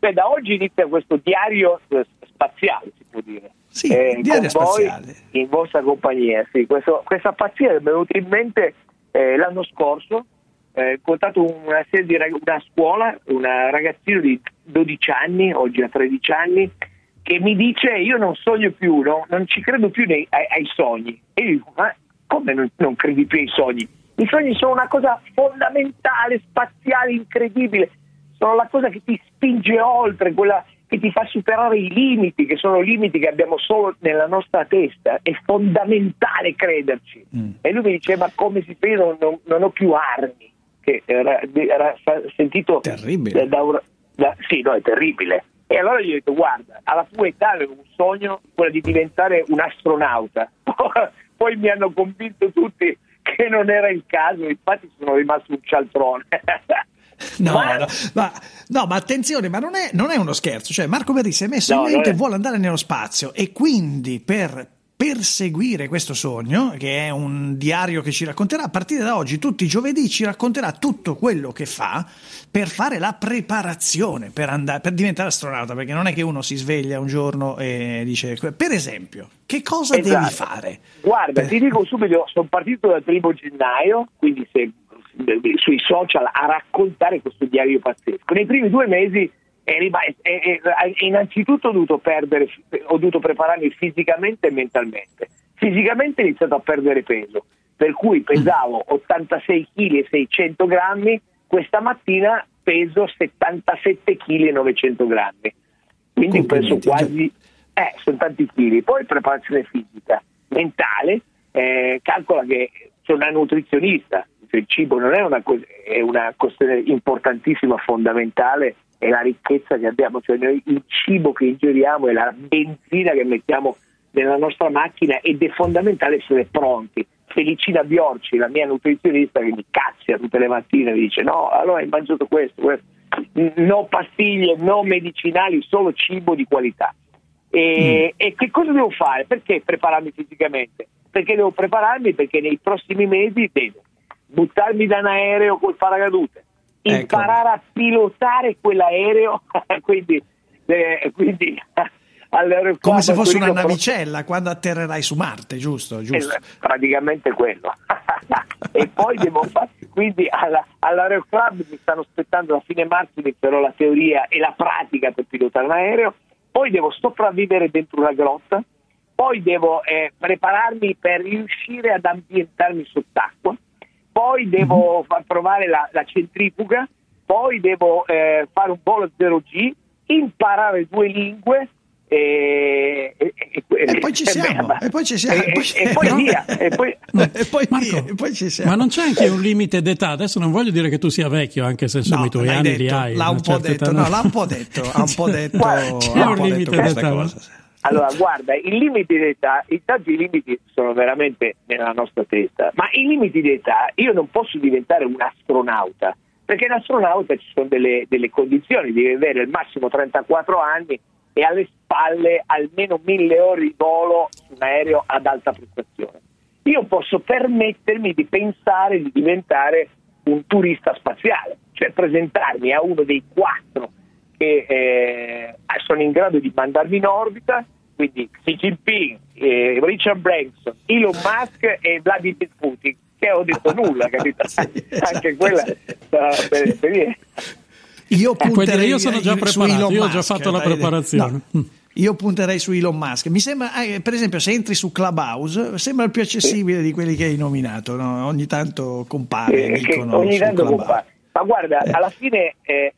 Beh, da oggi inizia questo diario eh, spaziale, si può dire. Sì, eh, diario spaziale. in vostra compagnia, sì. Questo, questa pazzia è venuta in mente eh, l'anno scorso. Eh, ho incontrato una, serie di rag- una scuola, un ragazzino di 12 anni, oggi ha 13 anni, che mi dice io non sogno più, no? non ci credo più nei, ai, ai, sogni. E io dico, ma come non, non credi più ai sogni? I sogni sono una cosa fondamentale, spaziale, incredibile, sono la cosa che ti spinge oltre, quella che ti fa superare i limiti, che sono limiti che abbiamo solo nella nostra testa. È fondamentale crederci. Mm. E lui mi dice, ma come si fa? Non, non, non ho più armi. Che era, era sentito... Terribile. Da, da, da, sì, no, è terribile. E allora gli ho detto, guarda, alla tua età avevo un sogno, quello di diventare un astronauta. Poi mi hanno convinto tutti che non era il caso, infatti sono rimasto un cialtrone. No, ma... No, ma, no, ma attenzione, ma non è, non è, uno scherzo. Cioè, Marco Berri si è messo no, in mente e vuole andare nello spazio e quindi per perseguire questo sogno, che è un diario che ci racconterà a partire da oggi, tutti i giovedì ci racconterà tutto quello che fa per fare la preparazione per, andare, per diventare astronauta, perché non è che uno si sveglia un giorno e dice, per esempio, che cosa esatto. devi fare? Guarda, per... ti dico subito, sono partito dal primo gennaio, quindi se sui social a raccontare questo diario pazzesco. Nei primi due mesi innanzitutto ho dovuto, perdere, ho dovuto prepararmi fisicamente e mentalmente. Fisicamente ho iniziato a perdere peso, per cui pesavo 86 kg e 600 grammi, questa mattina peso 77 kg e 900 grammi. Quindi penso quasi, eh, sono tanti chili. Poi preparazione fisica, mentale, eh, calcola che sono una nutrizionista, il cibo non è una, è una questione importantissima, fondamentale, è la ricchezza che abbiamo, cioè noi, il cibo che ingeriamo è la benzina che mettiamo nella nostra macchina ed è fondamentale essere pronti. Felicina Biorci, la mia nutrizionista, che mi cazzia tutte le mattine, mi dice no, allora hai mangiato questo, questo. no pastiglie, no medicinali, solo cibo di qualità. E, mm. e che cosa devo fare? Perché prepararmi fisicamente? Perché devo prepararmi? Perché nei prossimi mesi devo buttarmi da un aereo col paracadute, ecco. imparare a pilotare quell'aereo, quindi, eh, quindi come se fosse una navicella quando atterrerai su Marte, giusto? giusto. Eh, praticamente quello. e poi devo fare, quindi alla, all'Aeroclub mi stanno aspettando da fine marzo inizierò la teoria e la pratica per pilotare un aereo, poi devo sopravvivere dentro una grotta, poi devo eh, prepararmi per riuscire ad ambientarmi sott'acqua poi devo mhm. far provare la, la centrifuga, poi devo eh, fare un volo 0G, imparare due lingue e, e, e, e, poi ci siamo, e poi ci siamo, e, poi, e poi via, e poi, e poi, Marco, via, poi ci siamo. Ma non c'è anche un limite d'età? Adesso non voglio dire che tu sia vecchio, anche se insomma no, i tuoi anni detto, li hai. L'ha un po' detto, età, no, l'ha un po' detto, ha un po' detto, c'è un limite d'età. Cosa. Allora, guarda, i limiti di età, intanto i limiti sono veramente nella nostra testa, ma i limiti di età, io non posso diventare un astronauta, perché in astronauta ci sono delle, delle condizioni, devi avere al massimo 34 anni e alle spalle almeno 1000 ore di volo su un aereo ad alta prestazione. Io posso permettermi di pensare di diventare un turista spaziale, cioè presentarmi a uno dei quattro che eh, sono in grado di mandarmi in orbita, quindi Xi Jinping, eh, Richard Branson, Elon Musk e Vladimir Putin, che ho detto nulla, capito? Anche quella sarà per esperienza. Io, punterei, io sono già preparato, io ho già fatto la preparazione. No. Io punterei su Elon Musk. Mi sembra, eh, per esempio, se entri su Clubhouse, sembra il più accessibile di quelli che hai nominato. No? Ogni tanto compare. Eh, ogni tanto compare. Ma guarda, eh. alla fine eh,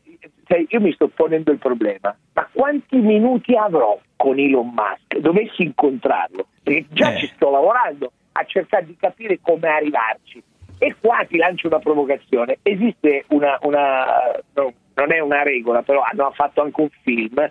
cioè, io mi sto ponendo il problema, ma quanti minuti avrò con Elon Musk? Dovessi incontrarlo, perché già eh. ci sto lavorando a cercare di capire come arrivarci. E qua ti lancio una provocazione. Esiste una, una no, non è una regola, però hanno fatto anche un film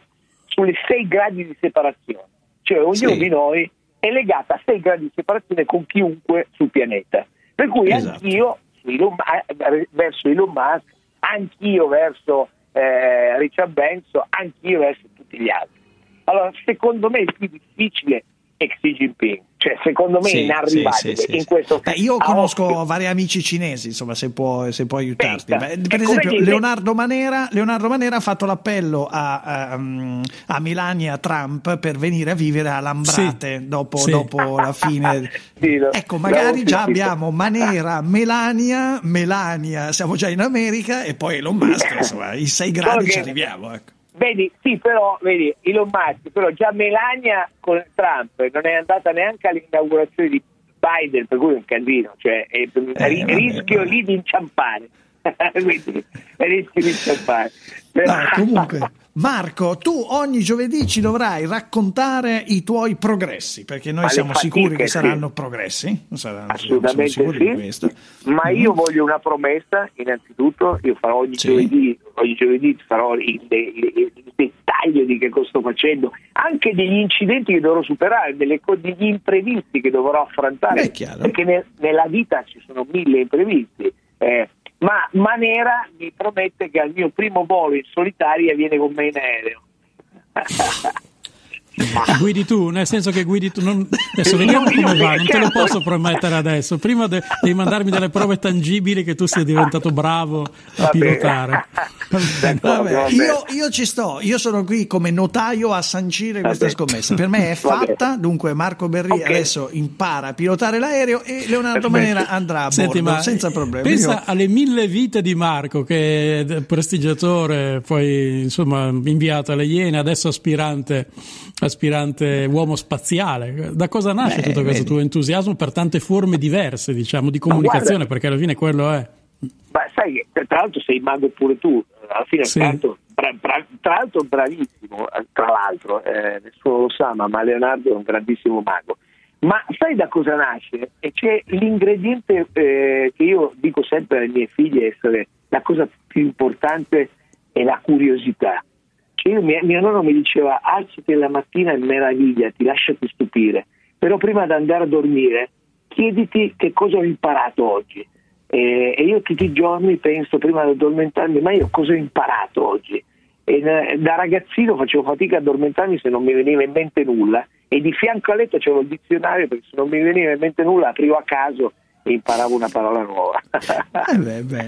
sulle sei gradi di separazione. Cioè ognuno sì. di noi è legato a sei gradi di separazione con chiunque sul pianeta. Per cui esatto. anch'io Elon, eh, verso Elon Musk, anch'io verso eh, Richard Benson, anch'io verso tutti gli altri. Allora, secondo me è più difficile e Xi Jinping. Cioè, secondo me sì, è inarrivabile sì, sì, in questo Beh, Io conosco occhio. vari amici cinesi, insomma, se può, se può aiutarti. Beh, per esempio, Leonardo Manera, Leonardo Manera, ha fatto l'appello a, a, a, Melania Trump per venire a vivere a Lambrate dopo, dopo la fine. ecco, magari già abbiamo Manera, Melania, Melania, siamo già in America e poi Elon Musk, insomma, i sei gradi ci arriviamo. Ecco. Vedi, sì, però, vedi, Elon Musk, però già Melania con Trump non è andata neanche all'inaugurazione di Biden, per cui è un casino, cioè è, eh, rischio lì di inciampare. Quindi rischio di inciampare. No, comunque, Marco, tu ogni giovedì ci dovrai raccontare i tuoi progressi, perché noi siamo fatiche, sicuri che sì. saranno progressi. Saranno, Assolutamente sì. Ma mm-hmm. io voglio una promessa, innanzitutto, io farò ogni, sì. giovedì, ogni giovedì farò il, il, il, dettaglio di che cosa sto facendo, anche degli incidenti che dovrò superare, delle, degli imprevisti che dovrò affrontare, perché nel, nella vita ci sono mille imprevisti. Eh, ma Manera mi promette che al mio primo volo in solitaria viene con me in aereo. guidi tu, nel senso che guidi tu. Non... Adesso vediamo come va, non te lo posso promettere adesso. Prima de- devi mandarmi delle prove tangibili che tu sei diventato bravo a pilotare. Vabbè, io, io, ci sto, io sono qui come notaio a sancire questa scommessa. Per me è fatta, dunque Marco Berri okay. adesso impara a pilotare l'aereo e Leonardo Manera andrà a Senti, bordo senza problemi. Pensa io... alle mille vite di Marco che è prestigiatore, poi insomma inviato alle Iene, adesso aspirante aspirante uomo spaziale. Da cosa nasce Beh, tutto questo vedi. tuo entusiasmo per tante forme diverse, diciamo, di comunicazione? Perché alla fine quello è. Ma sai, tra l'altro sei mago pure tu, alla fine sì. tra, tra, tra, l'altro bravissimo, tra l'altro, eh, nessuno lo sa, ma Leonardo è un grandissimo mago. Ma sai da cosa nasce? E c'è l'ingrediente eh, che io dico sempre alle mie figlie essere la cosa più importante è la curiosità. Io, mio, mio nonno mi diceva alzati la mattina e meravigliati, lasciati stupire, però prima di andare a dormire chiediti che cosa ho imparato oggi. E, e io tutti i giorni penso prima di addormentarmi, ma io cosa ho imparato oggi? E da ragazzino facevo fatica a addormentarmi se non mi veniva in mente nulla e di fianco a letto c'avevo il dizionario perché se non mi veniva in mente nulla aprivo a caso e imparavo una parola nuova. eh beh, beh.